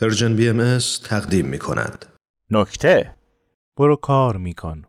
Persian BM تقدیم می کند. نکته برو کار میکن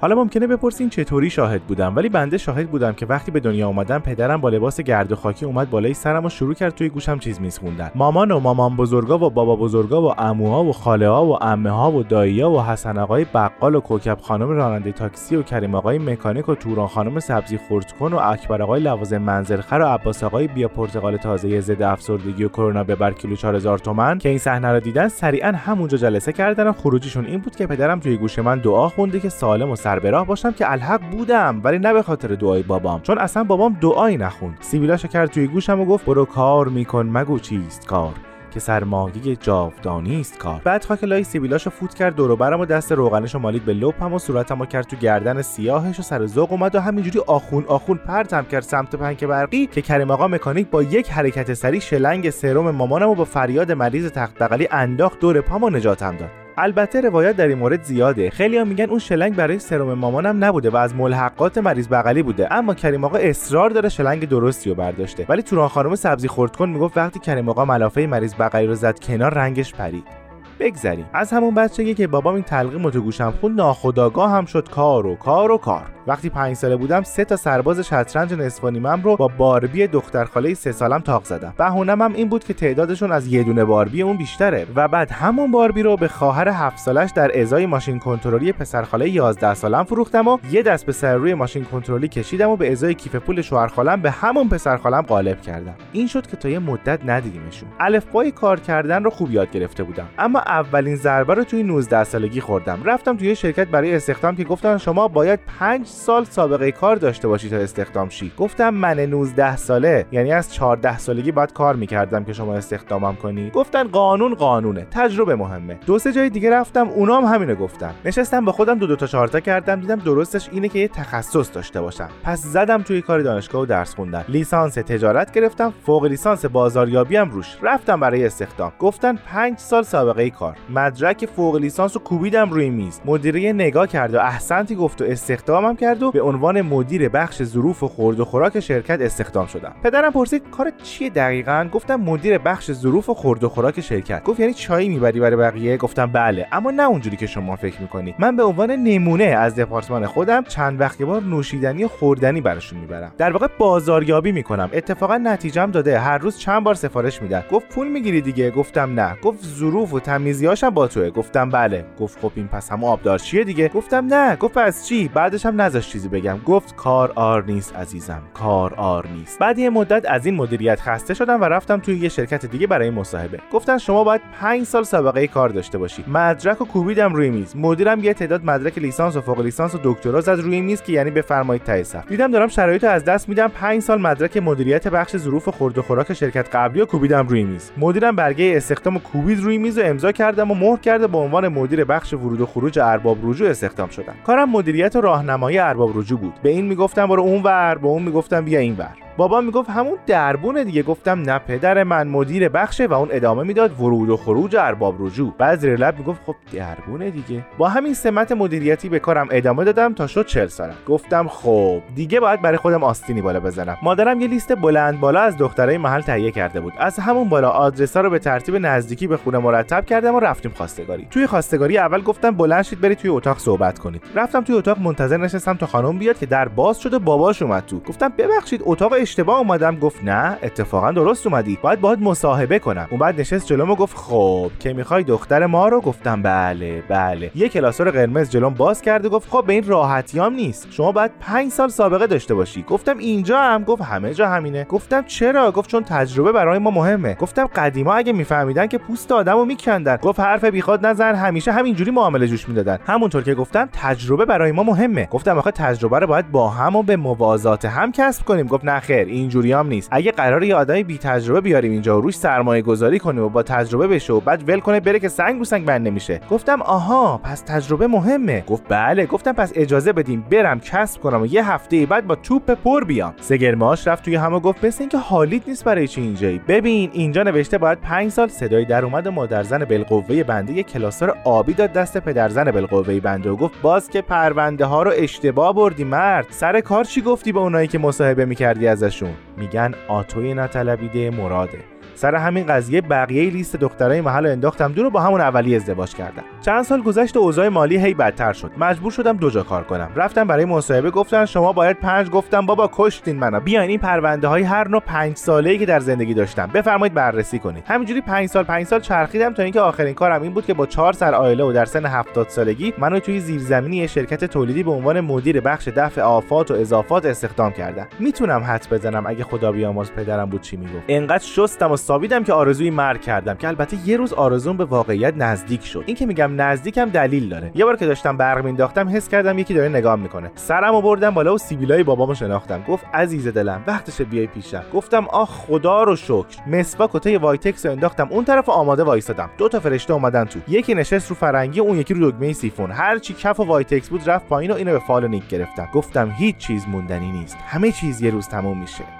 حالا ممکنه بپرسین چطوری شاهد بودم ولی بنده شاهد بودم که وقتی به دنیا اومدم پدرم با لباس گرد و خاکی اومد بالای سرم و شروع کرد توی گوشم چیز میسخوندن مامان و مامان بزرگا و بابا بزرگا و عموها و خاله ها و عمه ها و داییا و حسن آقای بقال و کوکب خانم راننده تاکسی و کریم آقای مکانیک و توران خانم سبزی خرد کن و اکبر آقای لوازم منزلخر و عباس آقای بیا پرتقال تازه ضد افسردگی و کرونا ببر کیلو 4000 تومن که این صحنه رو دیدن سریعا همونجا جلسه کردن خروجیشون این بود که پدرم توی گوش من دعا خونده که سالم و سر باشم که الحق بودم ولی نه به خاطر دعای بابام چون اصلا بابام دعایی نخوند. سیبیلاشو کرد توی گوشم و گفت برو کار میکن مگو چیست کار؟ که سرمایه جاودانی است کار. بعد خاک لای سیبیلاشو فوت کرد دور و برم و دست روغنشو مالید به لپم و صورتمو کرد تو گردن سیاهش و سر ذوق اومد و همینجوری آخون آخون پرتم کرد سمت پنک برقی که کریم آقا مکانیک با یک حرکت سری شلنگ سرم مامانم و با فریاد مریض تخت بغلی انداخت دور پام و نجاتم داد. البته روایت در این مورد زیاده. خیلی ها میگن اون شلنگ برای سرم مامانم نبوده و از ملحقات مریض بغلی بوده. اما کریم آقا اصرار داره شلنگ درستی رو برداشته. ولی توران خانم سبزی خورد کن می‌گفت وقتی کریم آقا ملافه مریض بغلی رو زد کنار رنگش پرید. بگذریم. از همون بچگی که بابام این تلقیم تو گوشم خون ناخداگاه هم شد کار و کار و کار. وقتی پنج ساله بودم سه تا سرباز شطرنج نصف نیمم رو با باربی دختر خاله سه سالم تاق زدم. بهونم هم این بود که تعدادشون از یه دونه باربی اون بیشتره. و بعد همون باربی رو به خواهر هفت سالش در ازای ماشین کنترلی پسرخاله 11 سالم فروختم و یه دست به سر روی ماشین کنترلی کشیدم و به ازای کیف پول شوهر خالم به همون پسرخالم غالب کردم. این شد که تا یه مدت ندیدیمشون. الفبای کار کردن رو خوب یاد گرفته بودم. اما اولین ضربه رو توی 19 سالگی خوردم. رفتم توی شرکت برای استخدام که گفتن شما باید 5 سال سابقه کار داشته باشی تا استخدام شی. گفتم من 19 ساله یعنی از 14 سالگی باید کار می‌کردم که شما استخدامم کنی. گفتن قانون قانونه تجربه مهمه. دو سه جای دیگه رفتم اونام همینو گفتم نشستم با خودم دو دو تا چهارتا کردم دیدم درستش اینه که یه تخصص داشته باشم. پس زدم توی کار دانشگاه و درس خوندم. لیسانس تجارت گرفتم فوق لیسانس بازاریابی هم روش. رفتم برای استخدام. گفتن 5 سال سابقه کار. مدرک فوق لیسانس رو کوبیدم روی میز. مدیره نگاه کرد و احسنتی گفت و استخدامم کرد و به عنوان مدیر بخش ظروف و خورد و خوراک شرکت استخدام شدم. پدرم پرسید کار چیه دقیقا؟ گفتم مدیر بخش ظروف و خورد و خوراک شرکت. گفت یعنی چای می‌بری برای بقیه؟ گفتم بله. اما نه اونجوری که شما فکر می‌کنی. من به عنوان نمونه از دپارتمان خودم چند وقت بار نوشیدنی و خوردنی براشون می‌برم. در واقع بازاریابی می‌کنم. اتفاقا نتیجهم داده. هر روز چند بار سفارش میدن. گفت پول می‌گیری دیگه؟ گفتم نه. گفت ظروف و تمیزیاشم با توه. گفتم بله. گفت خب این پس هم آبدار چیه دیگه؟ گفتم نه. گفت پس چی؟ بعدش هم نذاش چیزی بگم. گفت کار آر نیست عزیزم. کار آر نیست. بعد یه مدت از این مدیریت خسته شدم و رفتم توی یه شرکت دیگه برای مصاحبه. گفتن شما باید 5 سال سابقه کار داشته باشی. مدرک و کوبیدم روی میز. مدیرم یه تعداد مدرک لیسانس و فوق لیسانس و دکترا زد روی میز که یعنی بفرمایید تای صف دیدم دارم شرایط از دست میدم. 5 سال مدرک مدیریت بخش ظروف خورد و خوراک شرکت قبلی و کوبیدم روی میز. مدیرم برگه استخدام کوبید روی میز و امضا کردم و مهر کرده به عنوان مدیر بخش ورود و خروج ارباب رجوع استخدام شدم. کارم مدیریت و راهنمایی ارباب رجوع بود. به این می‌گفتم برو اون ور به اون می‌گفتم بیا این ور بابا می‌گفت همون دربونه دیگه. گفتم نه پدر من مدیر بخشه و اون ادامه می‌داد ورود و خروج ارباب رجوع. بعد زیر لب می‌گفت خب دربونه دیگه. با همین سمت مدیریتی به کارم ادامه دادم تا شد 40 سالم. گفتم خب دیگه باید برای خودم آستینی بالا بزنم. مادرم یه لیست بلند بالا از دخترای محل تهیه کرده بود. از همون بالا آدرسا رو به ترتیب نزدیکی به خونه مرتب کردم و رفتیم خواستگاری. توی خواستگاری اول گفتم بلند شید برید توی اتاق صحبت کنید. رفتم توی اتاق منتظر نشستم تا خانم بیاد که در باز شده باباش اومد تو. گفتم ببخشید اتاق اشتباه اومدم گفت نه اتفاقا درست اومدی. باید باهات مصاحبه کنم. اون بعد نشست جلوم و گفت خب که می‌خوای دختر ما رو؟ گفتم بله بله. یه کلاسور قرمز جلوم باز کرد و گفت خب به این راحتیام نیست. شما باید 5 سال سابقه داشته باشی. گفتم اینجا هم؟ گفت همه جا همینه. گفتم چرا؟ گفت چون تجربه برای ما مهمه. گفتم قدیما اگه میفهمیدن که پوست آدمو میکندن. گفت حرف بیخود نزن همیشه همینجوری معامله جوش می‌دادن. همونطور که گفتم تجربه برای ما مهمه. گفتم آخه تجربه رو باید با هم و به موازات هم کسب کنیم. گفت نه خیر اینجوری هم نیست. اگه قرار یه آدمی بی تجربه بیاریم اینجا و روش سرمایه گذاری کنیم و با تجربه بشه و بعد ول کنه بره که سنگ رو سنگ بند نمیشه. گفتم آها پس تجربه مهمه. گفت بله گفتم پس اجازه بدیم برم کسب کنم و یه هفته بعد با توپ پر بیام. سگرماش رفت توی همه گفت مثل اینکه حالیت نیست برای چی اینجایی. ببین اینجا نوشته باید 5 سال صدای در اومد و مادرزن بالقوه بنده یه کلاسور آبی داد دست پدرزن بالقوه بنده و گفت باز که پرونده ها رو اشتباه بردی مرد. سر کار چی گفتی به اونایی که مصاحبه می‌کردی ازشون میگن آتوی نطلبیده مراده. سر همین قضیه بقیه لیست دخترای محل انداختم دور و با همون اولی ازدواج کردم. چند سال گذشت و اوضاع مالی هی بدتر شد. مجبور شدم دو جا کار کنم. رفتم برای مصاحبه گفتن شما باید پنج گفتم بابا کشتین منو. بیاین این پرونده های هر نوع پنج ساله ای که در زندگی داشتم. بفرمایید بررسی کنید. همینجوری پنج سال پنج سال چرخیدم تا اینکه آخرین کارم این بود که با چهار سر آیله و در سن 70 سالگی منو توی زیرزمینی شرکت تولیدی به عنوان مدیر بخش دفع آفات و اضافات استخدام کردن می‌تونم حدس بزنم اگه خدا بیامرز پدرم بود چی می‌گفت. انقدر شستم و سابیدم که آرزوی مرگ کردم که البته یه روز آرزوم به واقعیت نزدیک شد. این که میگم نزدیکم دلیل داره. یه بار که داشتم برق مینداختم حس کردم یکی داره نگاه می‌کنه. سرمو بردم بالا و سیبیلای بابامو شناختم. گفت عزیز دلم وقتشه بیای پیشم. گفتم آخ خدا رو شکر. مسواک و ته وایتکس رو انداختم. اون طرف آماده وایسادم دو تا فرشته اومدن تو. یکی نشست رو فرنگی اون یکی رو دگمه سیفون. هر چی کف و وایتکس بود رفت پایین و اینو به فال نیک گرفتم. گفتم هیچ چیز موندنی نیست. همه چیز یه روز تموم میشه.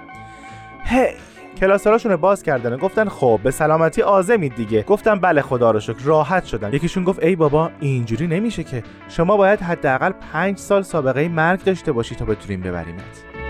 هی. کلاسراشون باز کردن گفتن خب به سلامتی آزمید دیگه. گفتم بله خدا رو شکر راحت شدم یکیشون گفت ای بابا اینجوری نمیشه که. شما باید حداقل پنج سال سابقه مرگ داشته باشی تا بتونیم ببریمت.